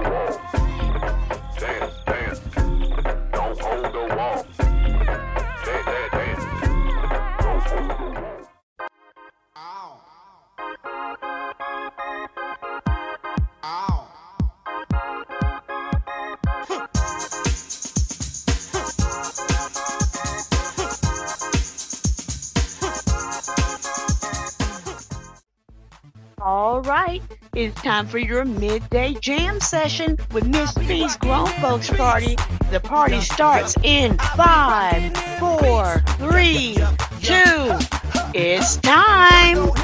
the wall. Time for your midday jam session with Miss B's Grown Folks Party. The party starts in five, four, three, two. It's time.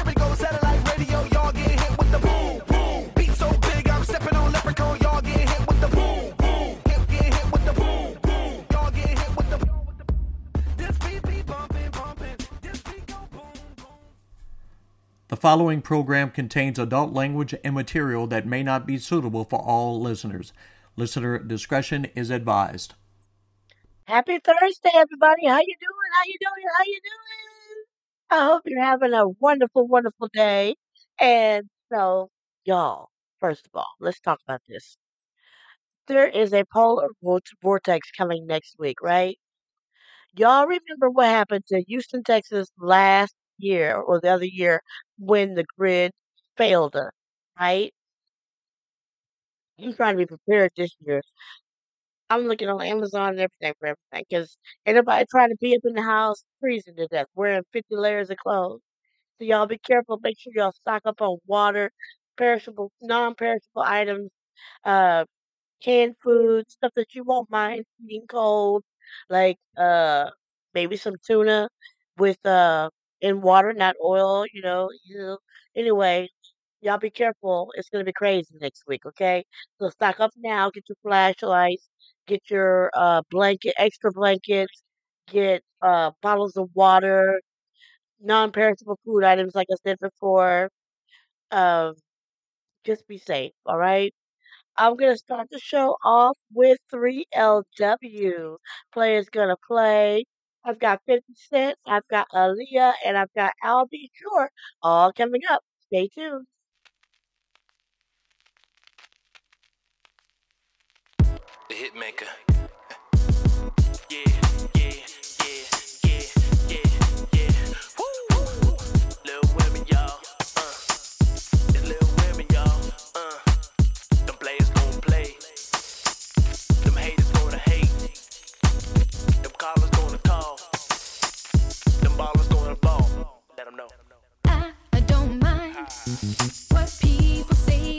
Following program contains adult language and material that may not be suitable for all listeners. Listener discretion is advised. Happy Thursday, everybody. How you doing? How you doing? How you doing? I hope you're having a wonderful, wonderful day. And so, y'all, first of all, let's talk about this. There is a polar vortex coming next week, right? Y'all remember what happened to Houston, Texas last year or the other year when the grid failed us, right? I'm trying to be prepared this year. I'm looking on Amazon and everything for everything because anybody trying to be up in the house freezing to death, wearing 50 layers of clothes. So y'all be careful. Make sure y'all stock up on water, perishable, non-perishable items, uh, canned food, stuff that you won't mind eating cold, like uh maybe some tuna with uh in water, not oil, you know. You. Anyway, y'all be careful. It's gonna be crazy next week, okay? So stock up now, get your flashlights, get your uh blanket, extra blankets, get uh bottles of water, non perishable food items like I said before. Um just be safe, all right? I'm gonna start the show off with 3LW. Player's gonna play. I've got 50 Cent, I've got Aaliyah, and I've got Al B. Sure, all coming up. Stay tuned. The Hitmaker. Yeah, yeah, yeah, yeah, yeah, yeah. Woo! Women, y'all. Uh. It's women, y'all. Uh. What people say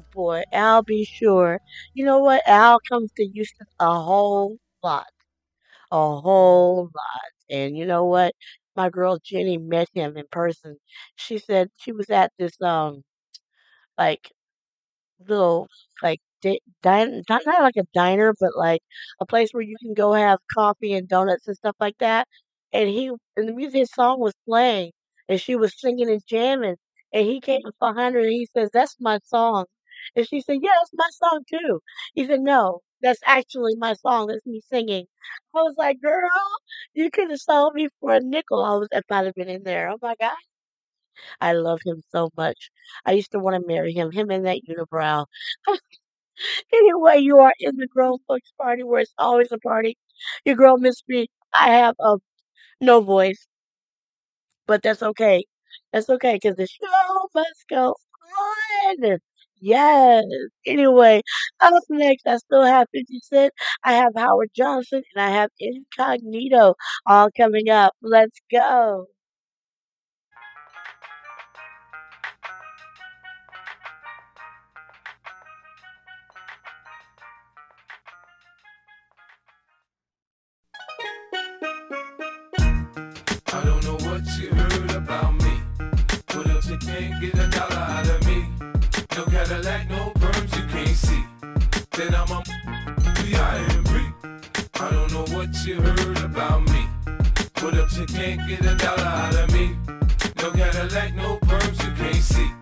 boy, Al B. Sure. You know what? Al comes to Houston a whole lot. A whole lot. And you know what? My girl Jenny met him in person. She said she was at this um like little like di- not not like a diner, but like a place where you can go have coffee and donuts and stuff like that. And he and the music his song was playing, and she was singing and jamming. And he came up behind her and he says, "That's my song." And she said, "Yeah, my song too." He said, "No, that's actually my song. That's me singing." I was like, "Girl, you could have sold me for a nickel. I was if I'd have been in there. Oh my God, I love him so much. I used to want to marry him. Him and that unibrow." Anyway, you are in the grown folks party where it's always a party. Your girl Miss B. I have a no voice, but that's okay. That's okay because the show must go on. Yes. Anyway, up next, I still have 50 Cent. I have Howard Johnson and I have Incognito all coming up. Let's go. I don't know what you heard about me. You can't get a dollar out of me, no Cadillac, no perms you can't see. Then I'm a P-I-M-P. I don't know what you heard about me. But if you can't get a dollar out of me, no Cadillac, no perms you can't see.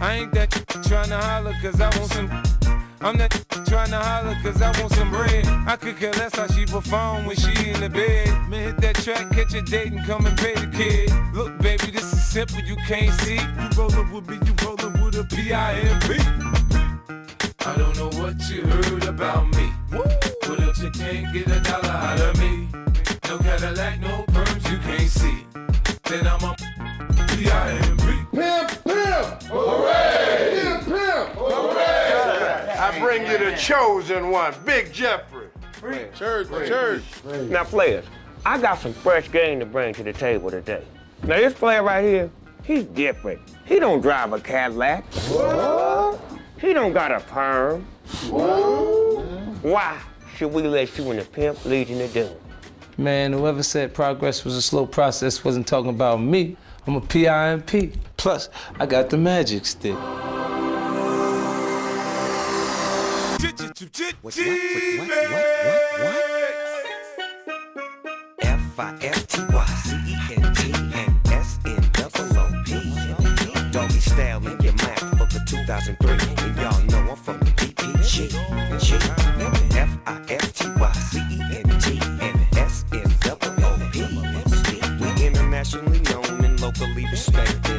I ain't that trying to holler cause I want some. I'm not trying to holler cause I want some bread. I could care less how she perform when she in the bed. Man, hit that track, catch a date and come and pay the kid. Look, baby, this is simple, you can't see. You rollin' with me, you rollin' with a P-I-M-P. I don't know what you heard about me. But if you can't get a dollar out of me, no Cadillac, no chosen one, Big Jeffrey. Church, church. Now, players, I got some fresh game to bring to the table today. Now this player right here, he's different. He don't drive a Cadillac. He don't got a perm. Why should we let you in the pimp legion of doom? Man, whoever said progress was a slow process wasn't talking about me. I'm a PIMP. Plus, I got the magic stick. F-I-F-T-Y-C-E-N-T and S-N-O-O-P. Doggy style in your mouth for the 2003. And y'all know I'm from the DPG. G. F-I-F-T-Y-C-E-N-T and S-N-O-O-P. We internationally known and locally respected.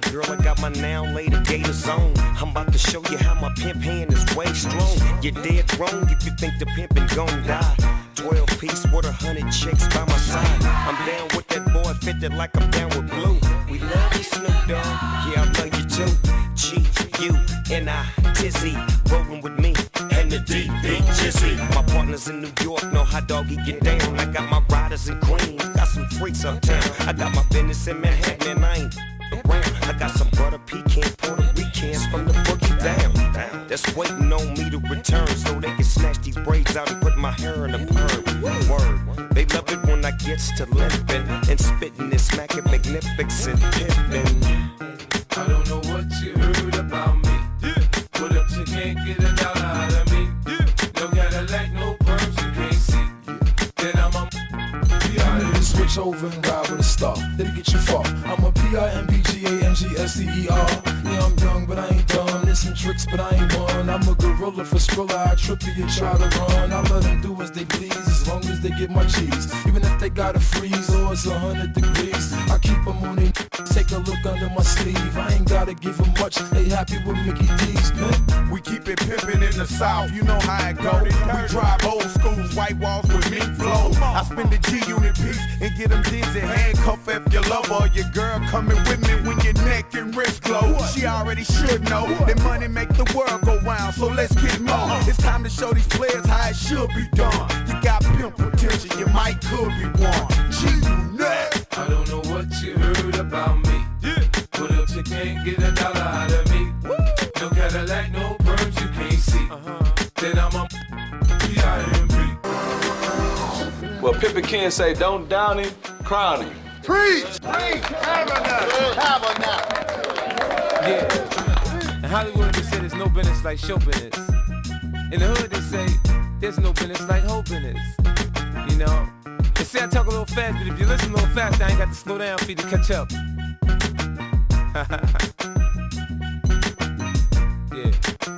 Girl, I got my now later gators on. I'm about to show you how my pimp hand is way strong. You're dead wrong if you think the pimpin' gon' die. 12 piece with a hundred chicks by my side. I'm down with that boy, fitted like I'm down with blue. We love you, Snoop Dogg. Yeah, I love you too. G U N I Tizzy, rolling with me and the DP Jizzy. My partners in New York know how doggy get down. I got my riders in Queens, got some freaks uptown. I got my business in Manhattan and I ain't around. I got some butter pecan Puerto Ricans from the boogie down. That's waiting on me to return so they can snatch these braids out and put my hair in a perm. Word. They love it when I gets to limping and spitting and smacking magnificent pimping. I don't know what you heard about me. But if you can't get Then switch over and ride with a star. That'll get you far. I'm a P-I-M-P-G-A-M-G-S-T-E-R. Yeah, I'm young, but I ain't dumb. Some tricks, but I ain't one. I'm a gorilla for Skrilla. I trip you and try to run. I let them do as they please, as long as they get my cheese. Even if they gotta freeze or it's a hundred degrees, I keep them on their Take a look under my sleeve. I ain't gotta give them much. They happy with Mickey D's, man. We keep it pimpin' in the south, you know how it go. We drive old schools, white walls with mink flow. I spend the G unit piece and get them dizzy. Handcuff if your lover or your girl coming with me when your neck and wrist glow. She already should know that money make the world go round, so let's get more. It's time to show these players how it should be done. You got pimp potential, you might could be one. G unit. I don't know what you heard about me. But if you can't get a dollar out of me, no Cadillac, no perms, you can't see. Uh-huh. Then I'm a P-I-M-P. Well, Pimpin' Ken say, don't down him, crown him. Preach! Preach! Tabernacle! Tabernacle! Yeah. In Hollywood, they say there's no business like show business. In the hood, they say there's no business like whole business. You know? They say I talk a little fast, but if you listen a little fast, I ain't got to slow down for you to catch up. yeah.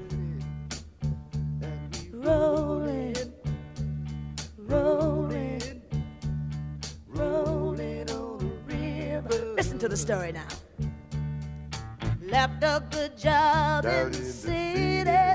To the story now. Left a good job in the city,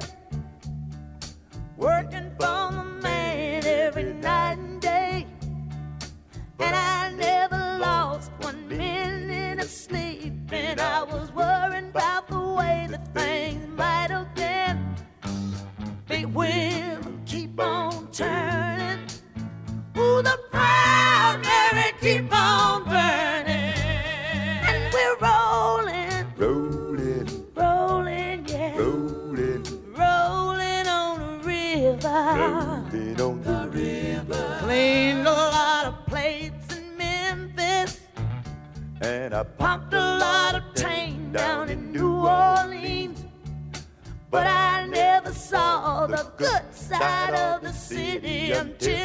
the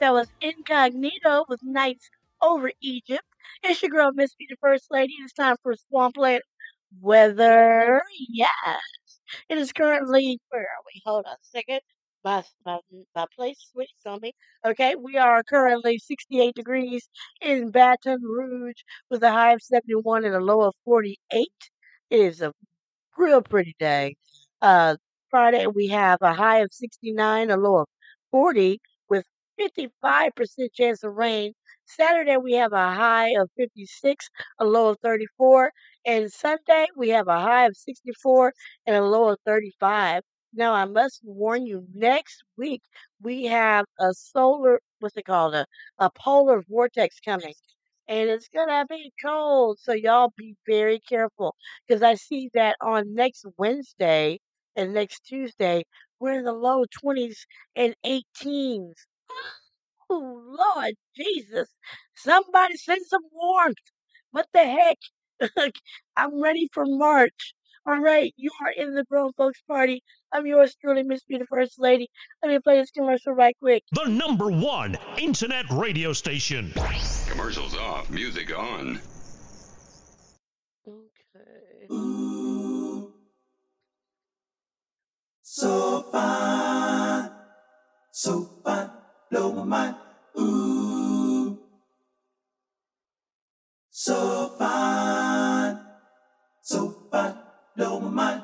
That was Incognito with Nights Over Egypt. It's your girl, MzFee the First Lady. It's time for Swampland Weather. Yes. It is currently, where are we? Hold on a second. My, my, my place switched on me. Okay, we are currently 68 degrees in Baton Rouge with a high of 71 and a low of 48. It is a real pretty day. Uh, Friday, we have a high of 69, a low of 40 with 55% chance of rain. Saturday, we have a high of 56, a low of 34. And Sunday, we have a high of 64 and a low of 35. Now, I must warn you, next week, we have a solar, what's it called? A, a polar vortex coming. And it's gonna be cold, so y'all be very careful. Because I see that on next Wednesday and next Tuesday, we're in the low 20s and 18s. Oh, Lord Jesus. Somebody send some warmth. What the heck? I'm ready for March. All right, you are in the Grown Folks Party. I'm yours truly, MzFee the First Lady. Let me play this commercial right quick. The number one internet radio station. Commercials off, music on. Okay. So fine, so fine, blow my mind. Ooh, so fine, so fine, blow my mind.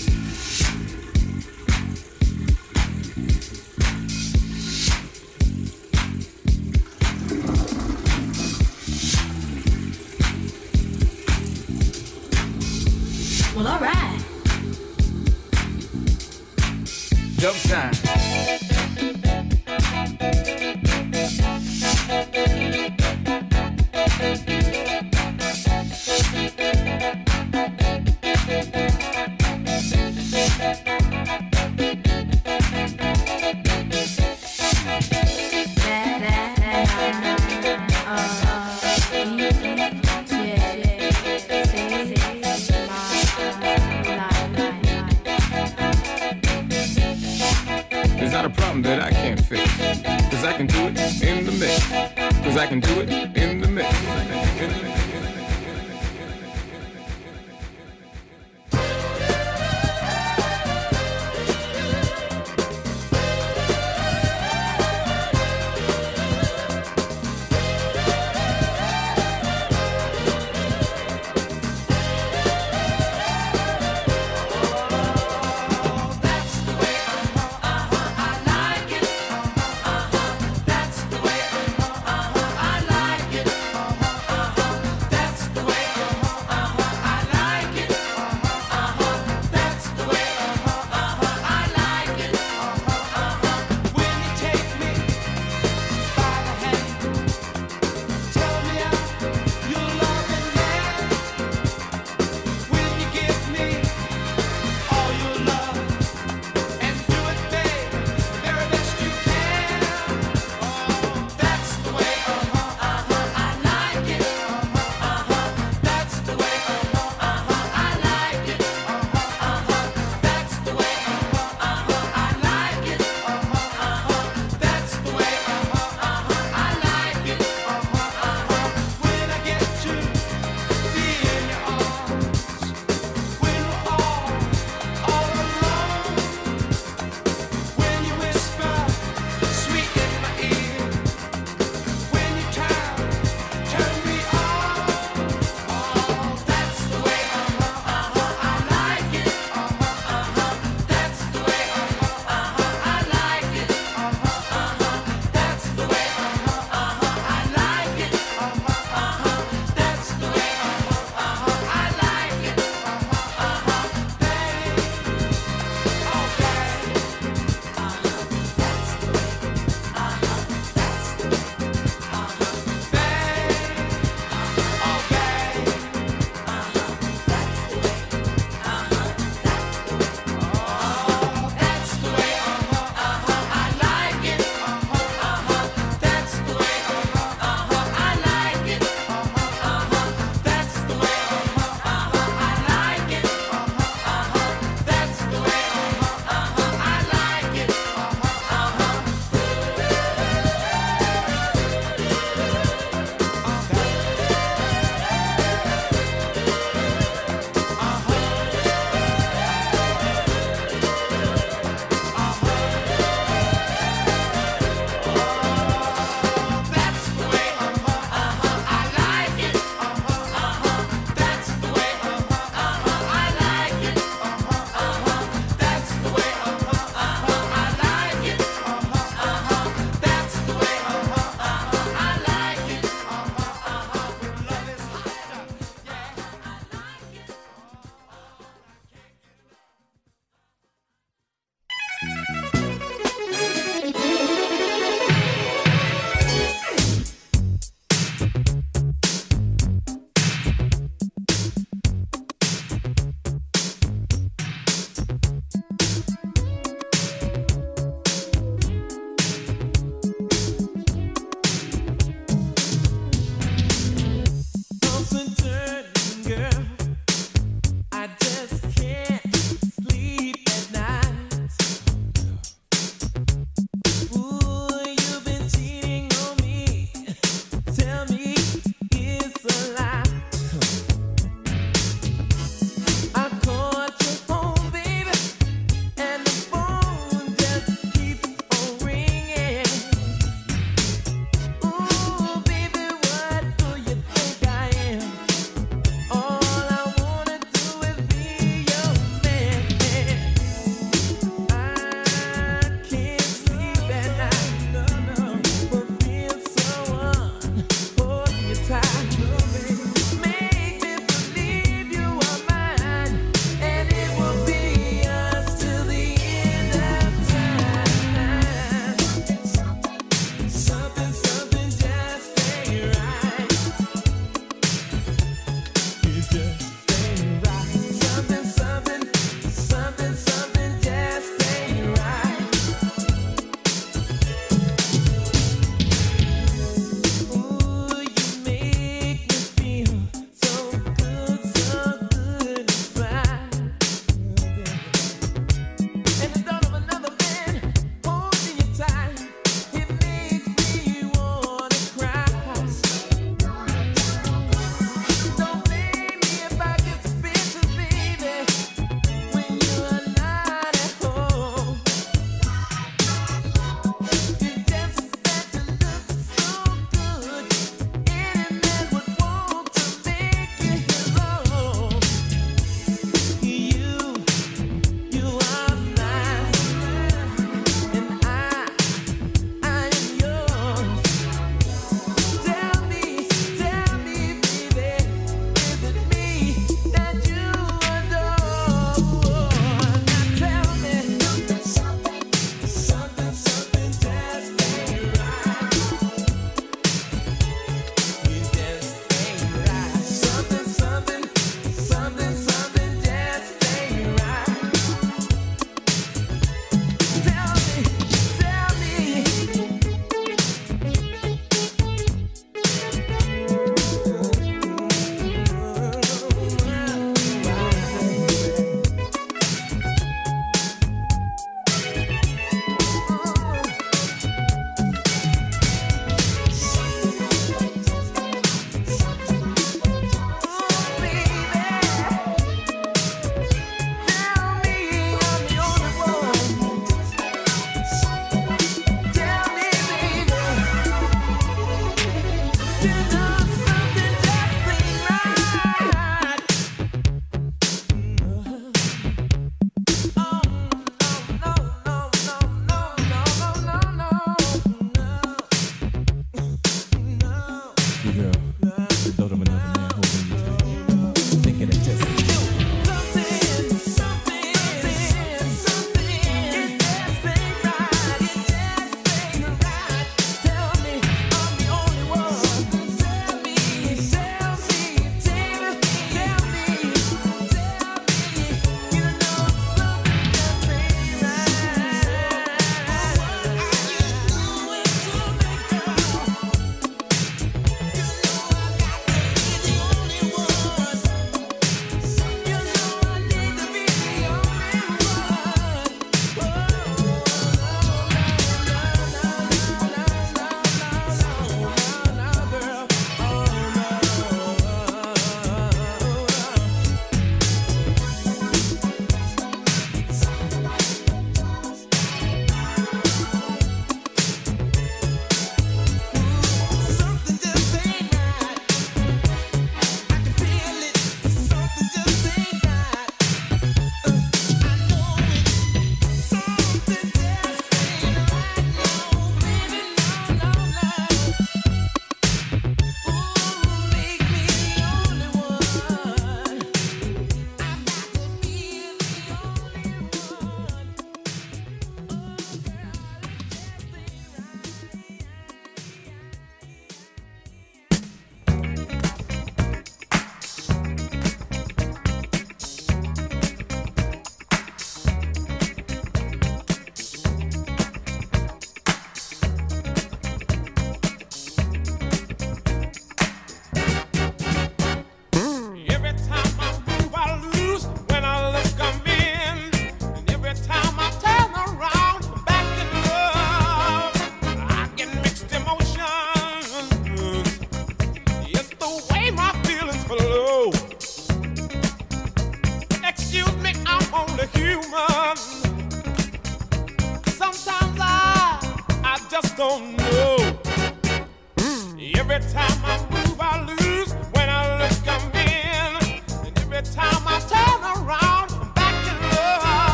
Can do it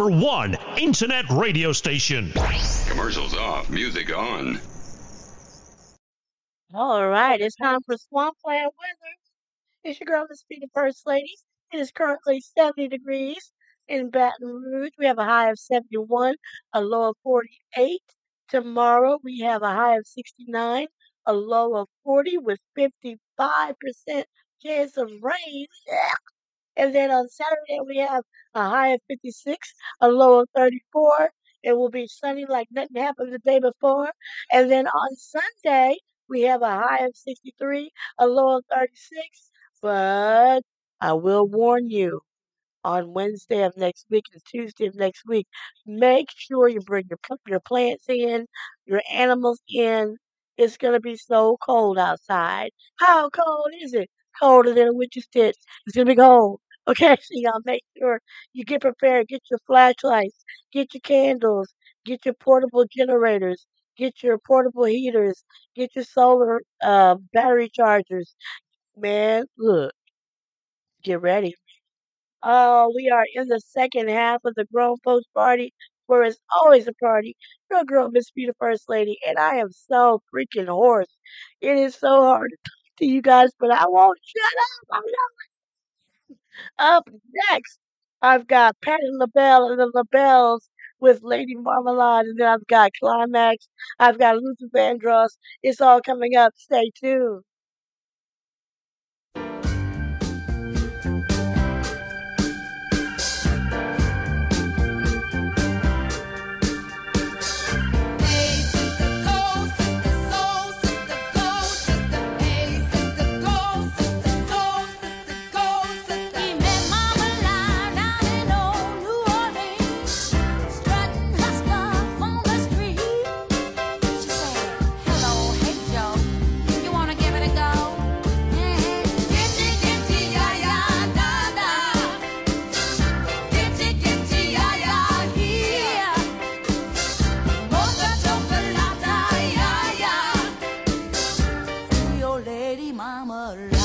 number one internet radio station. Commercials off, music on. All right, it's time for Swampland weather. It's your girl, MzFee the First Lady. It is currently 70 degrees in Baton Rouge. We have a high of 71, a low of 48. Tomorrow we have a high of 69, a low of 40 with 55% chance of rain. And then on Saturday we have a high of 56, a low of 34. It will be sunny like nothing happened the day before. And then on Sunday we have a high of 63, a low of 36. But I will warn you on Wednesday of next week and Tuesday of next week, make sure you bring your your plants in, your animals in. It's gonna be so cold outside. How cold is it? Colder than a witch's tit. It's gonna be cold. Okay, so y'all make sure you get prepared. Get your flashlights, get your candles, get your portable generators, get your portable heaters, get your solar uh, battery chargers. Man, look, get ready. Oh, we are in the second half of the grown folks party, where it's always a party. Your girl, Miss the First Lady, and I am so freaking hoarse. It is so hard to talk to you guys, but I won't shut up. I'm not. Up next, I've got Patti LaBelle and the LaBelles with Lady Marmalade, and then I've got Climax. I've got Luther Vandross. It's all coming up. Stay tuned. mama a.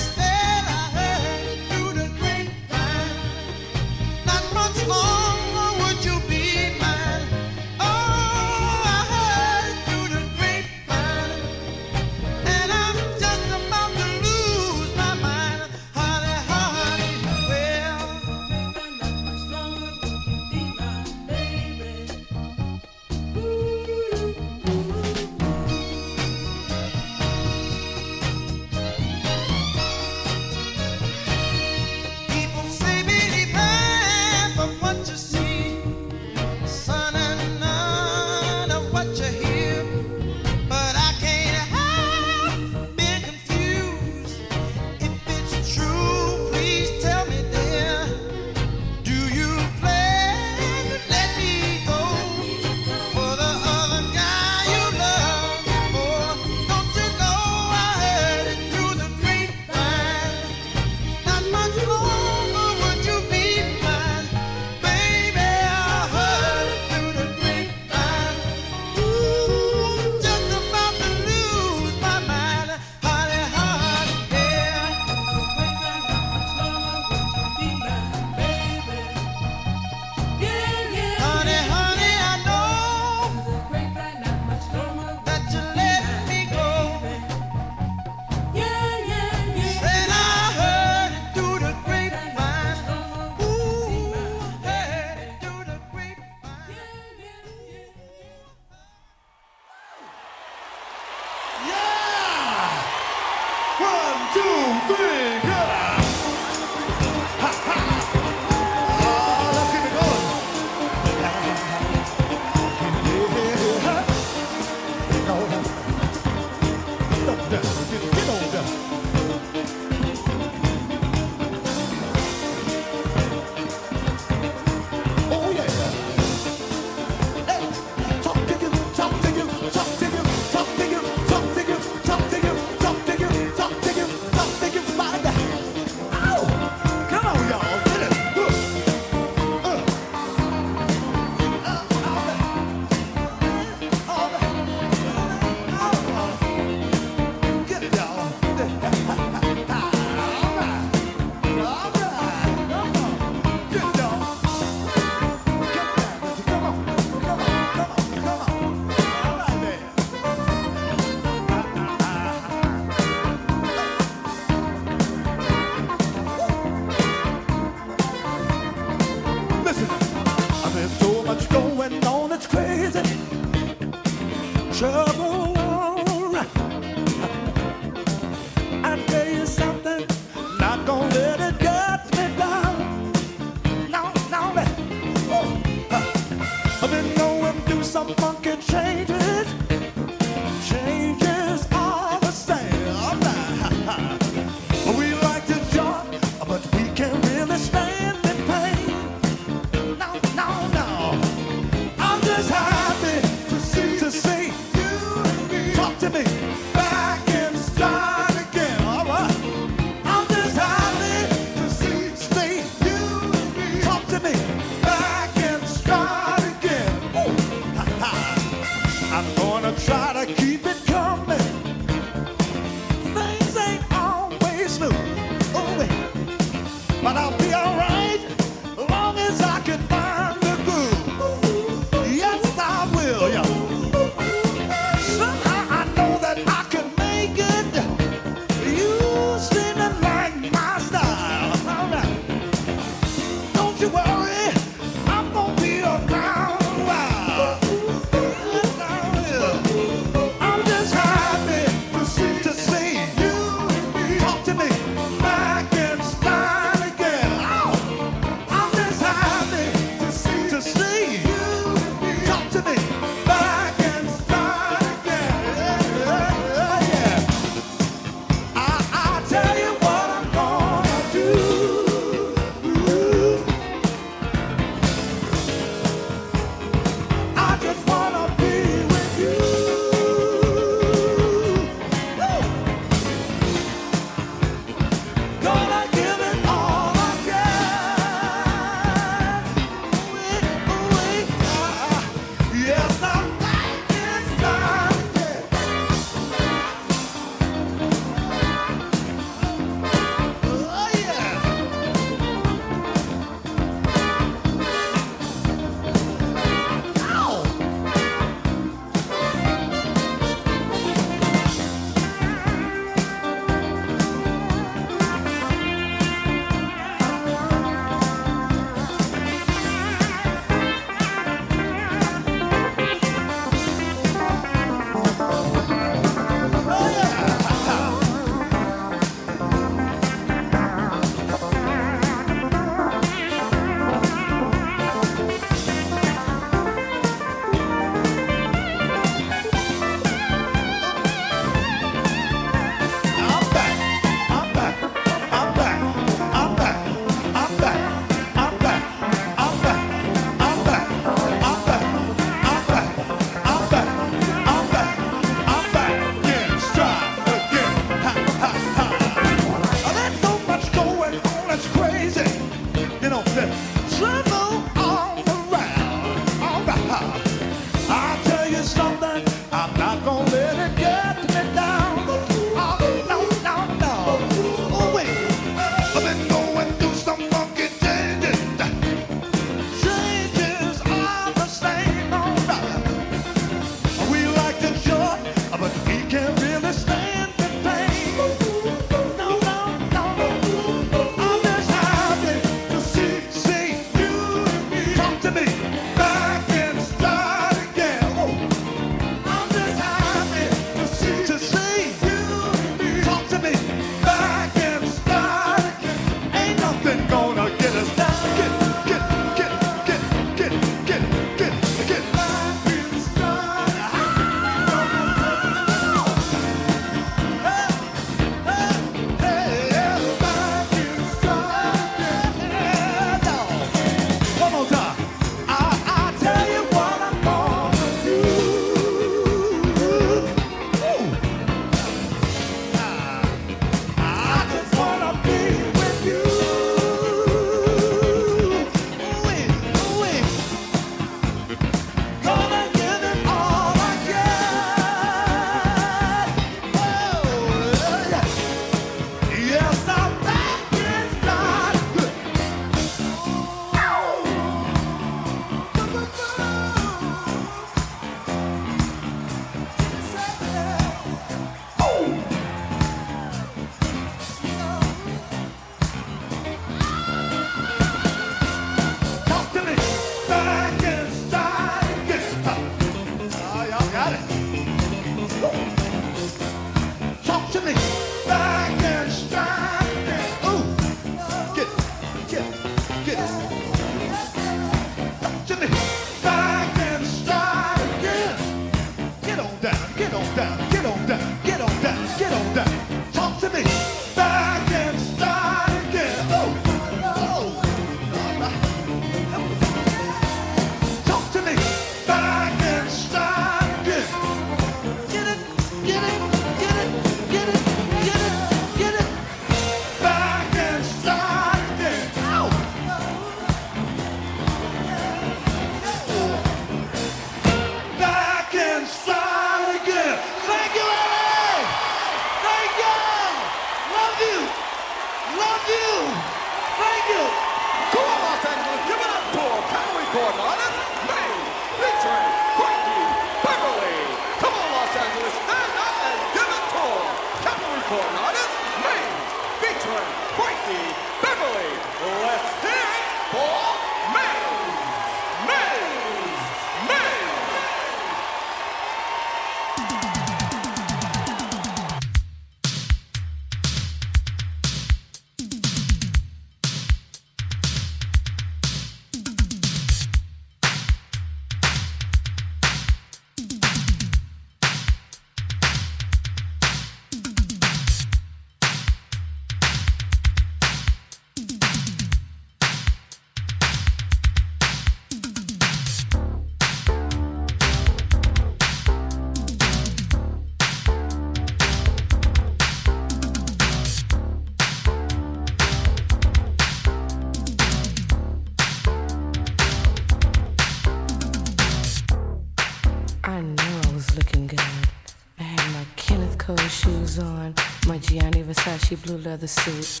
leather suit.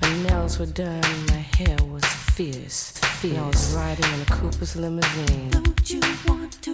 My nails were done, my hair was fierce, fierce. And I was riding in a Cooper's limousine. Don't you want to?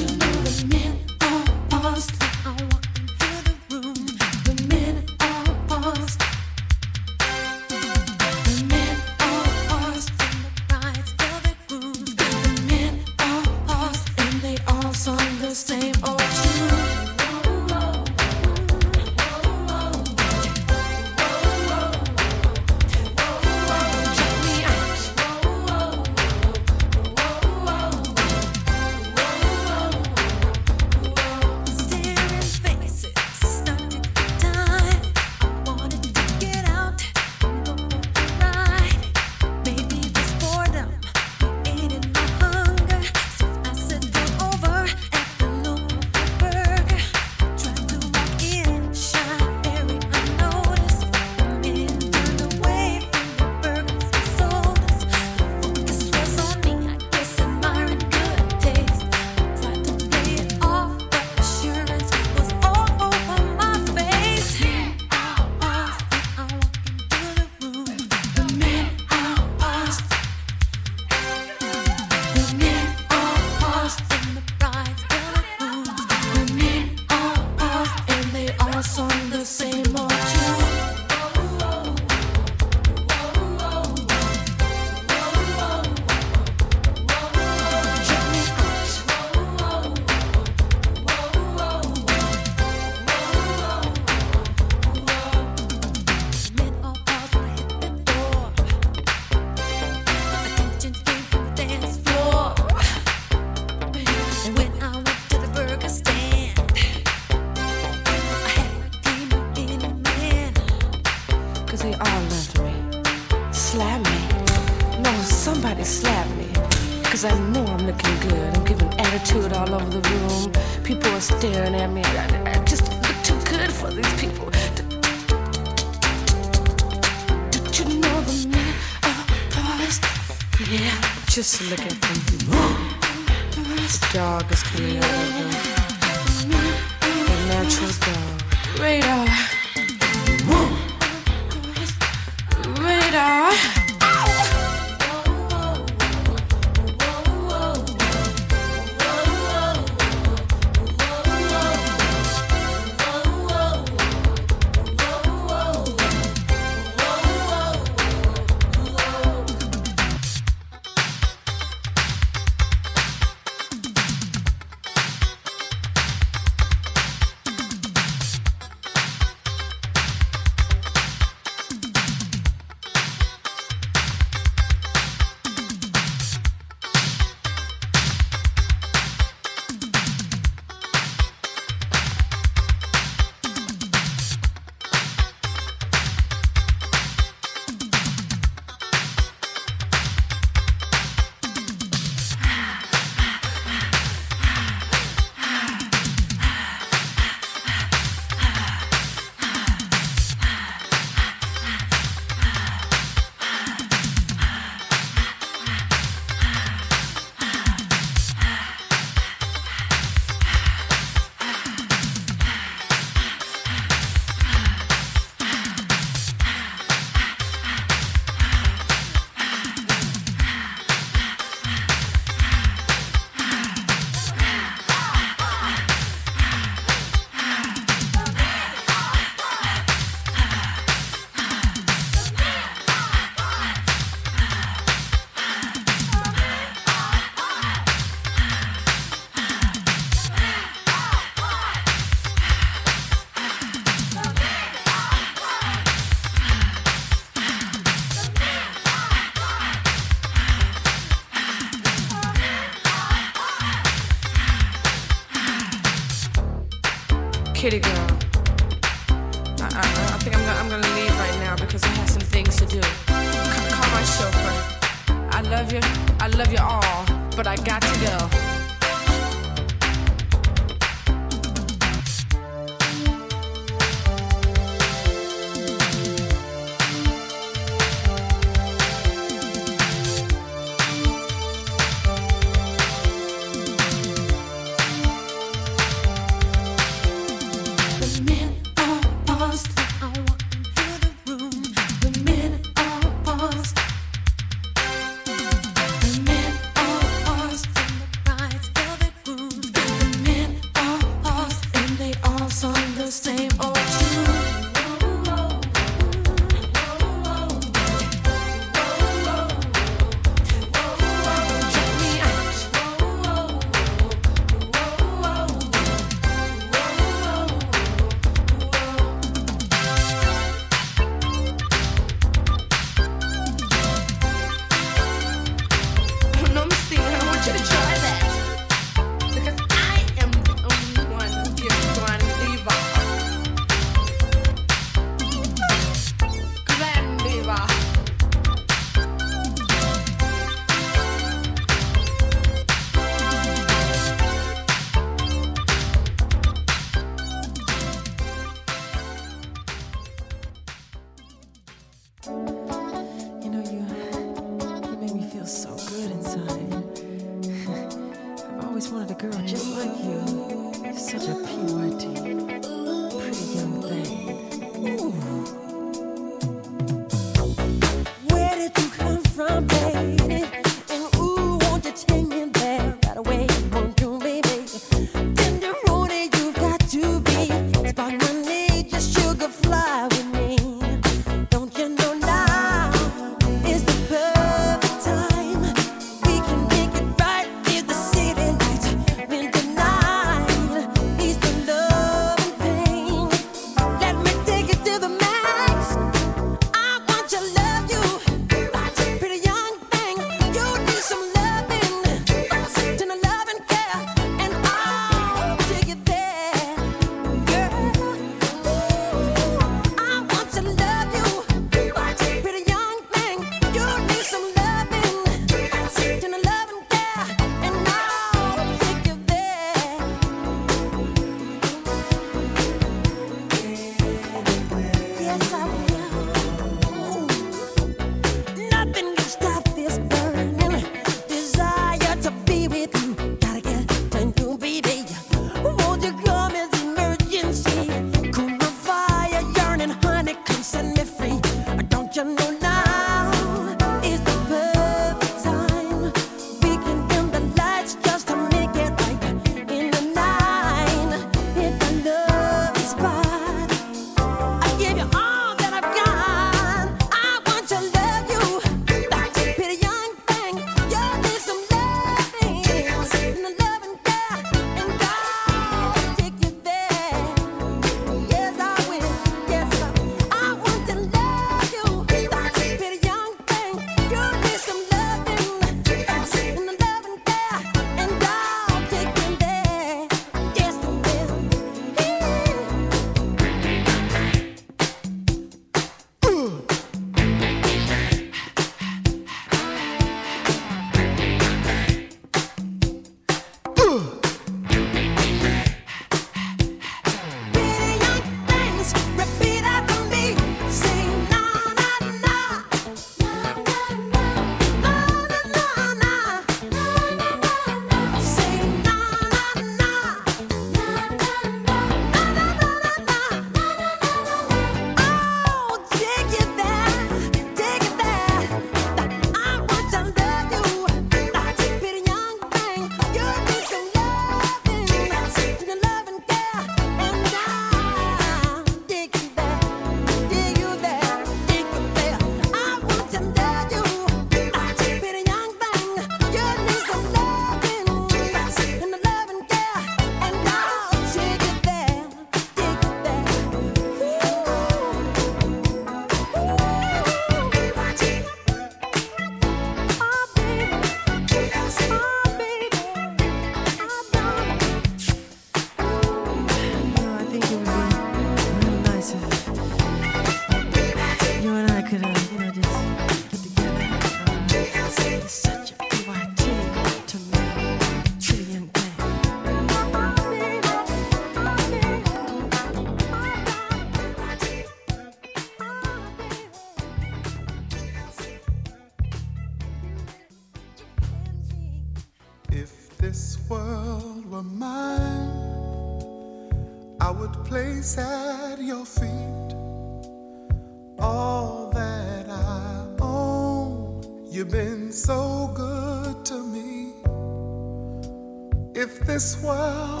this world.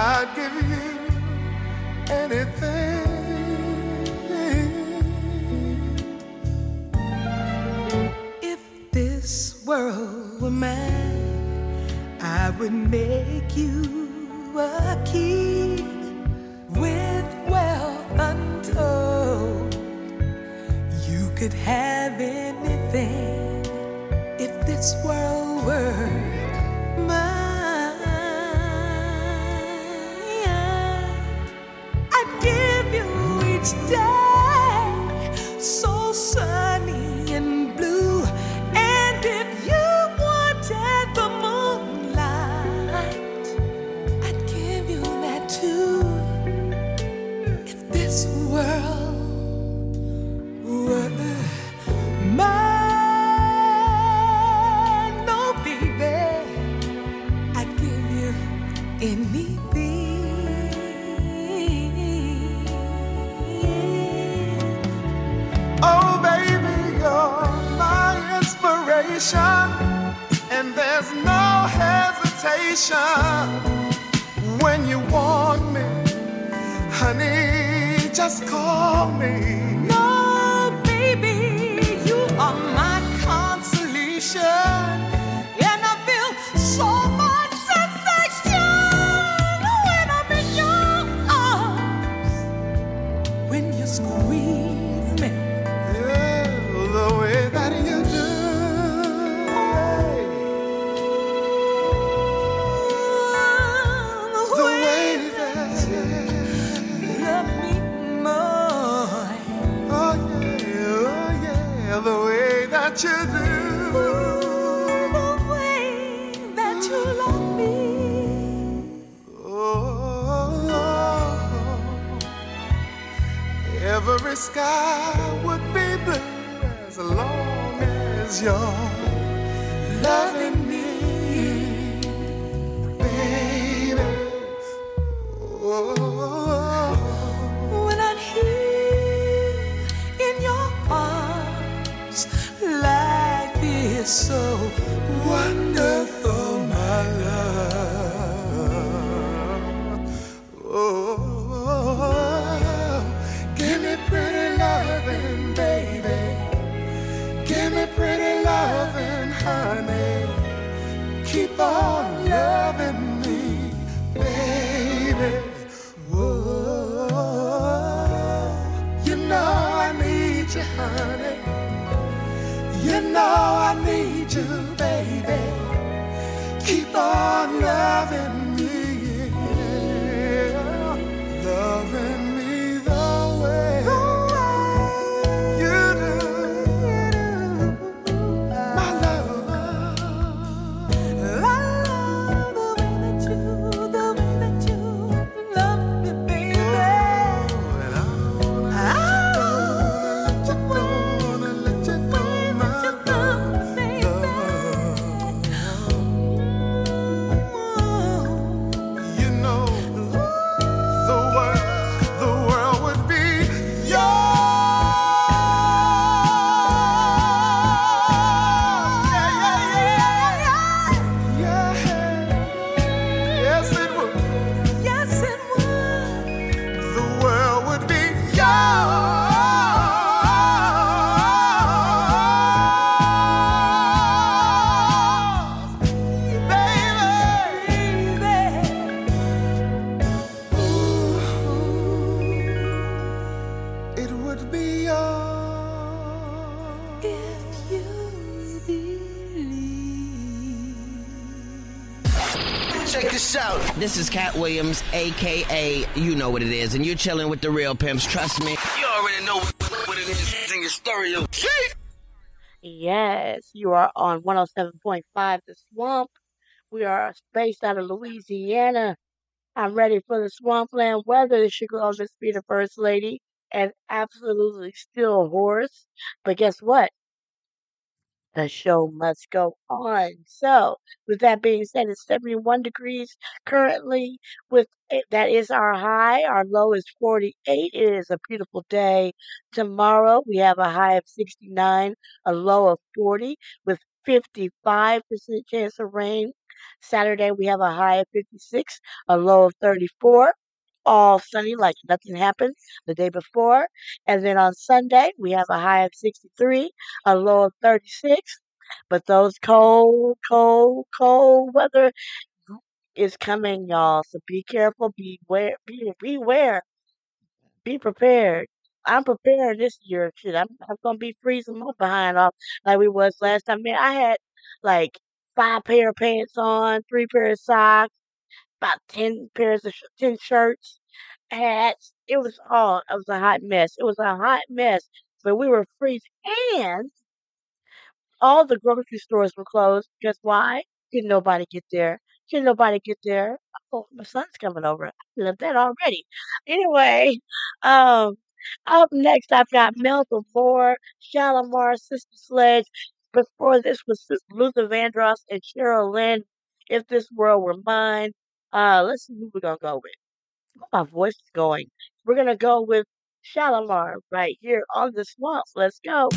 I'd give you anything. If this world were mine, I would make you a king with wealth untold. You could have anything if this world were mine. Is Katt Williams, aka you know what it is, and you're chilling with the real pimps. Trust me, you already know what it is. In your stereo. Yes, you are on 107.5 The Swamp. We are based out of Louisiana. I'm ready for the swampland weather. This your girl, Miss Be the First Lady, and absolutely still hoarse. But guess what? The show must go on. So, with that being said, it's 71 degrees currently. With eh, that is our high. Our low is 48. It is a beautiful day. Tomorrow we have a high of 69, a low of 40, with 55% chance of rain. Saturday we have a high of 56, a low of 34 all sunny like nothing happened the day before. And then on Sunday, we have a high of 63, a low of 36. But those cold, cold, cold weather is coming, y'all. So be careful, beware, be, beware, be prepared. I'm prepared this year. Shit, I'm, I'm gonna be freezing my behind off like we was last time. Man, I had like five pair of pants on, three pair of socks, about ten pairs of sh- ten shirts, hats. It was all. It was a hot mess. It was a hot mess. But we were freezing, and all the grocery stores were closed. Guess why? Didn't nobody get there. Didn't nobody get there. Oh, my son's coming over. I love that already. Anyway, um, up next I've got Melba Moore, Shalamar, Sister Sledge. Before this was Luther Vandross and Cheryl Lynn. If this world were mine. Uh, let's see who we're gonna go with. My voice is going. We're gonna go with Shalamar right here on the swamp. Let's go.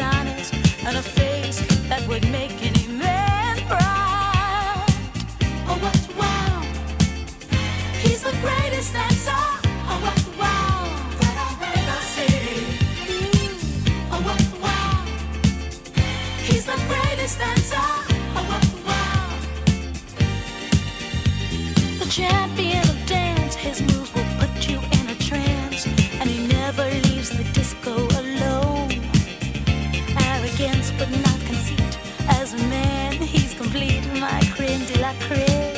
And a face that would make any man proud. Oh, what wow! He's the greatest dancer. Oh, what wow! That I've ever seen. Mm. Oh, what wow! He's the greatest dancer. Oh, what wow! The champion. complete my cream de la creme.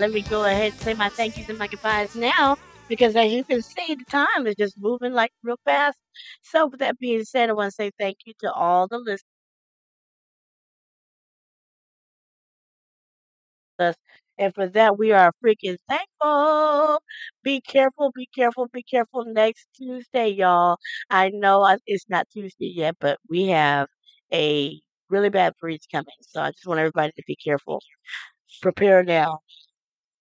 Let me go ahead and say my thank yous and my goodbyes now because as you can see, the time is just moving like real fast. So, with that being said, I want to say thank you to all the listeners. And for that, we are freaking thankful. Be careful, be careful, be careful next Tuesday, y'all. I know it's not Tuesday yet, but we have a really bad breeze coming. So I just want everybody to be careful. Prepare now.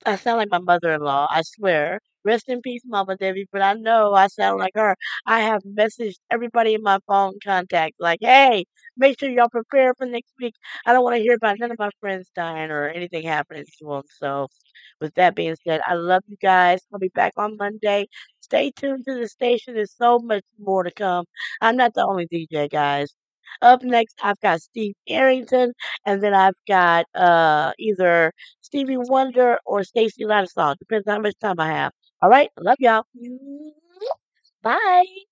I sound like my mother-in-law, I swear. Rest in peace, Mama Debbie, but I know I sound like her. I have messaged everybody in my phone contact, like, hey, make sure y'all prepare for next week. I don't want to hear about none of my friends dying or anything happening to them. So, with that being said, I love you guys. I'll be back on Monday. Stay tuned to the station. There's so much more to come. I'm not the only DJ, guys. Up next, I've got Steve Arrington, and then I've got uh either Stevie Wonder or Stacy Lattisaw. Depends on how much time I have. All right, love y'all. Bye.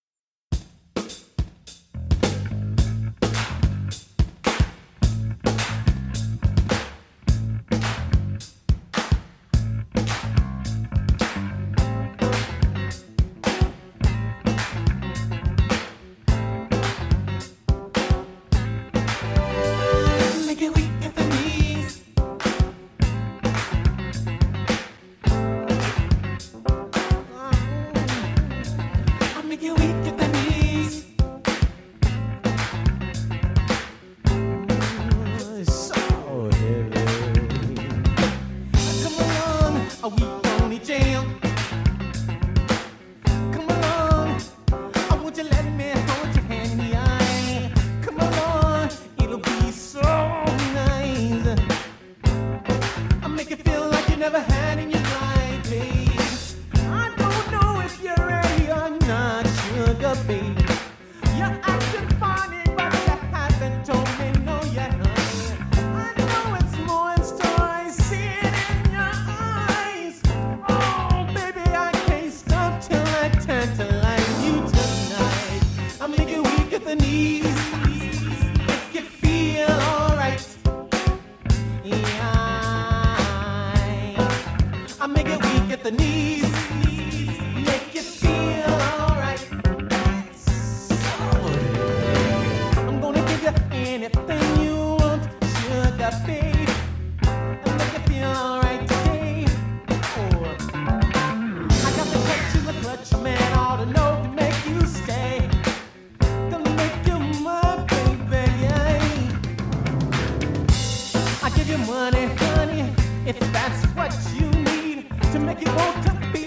Money, honey, if that's what you need to make you want to be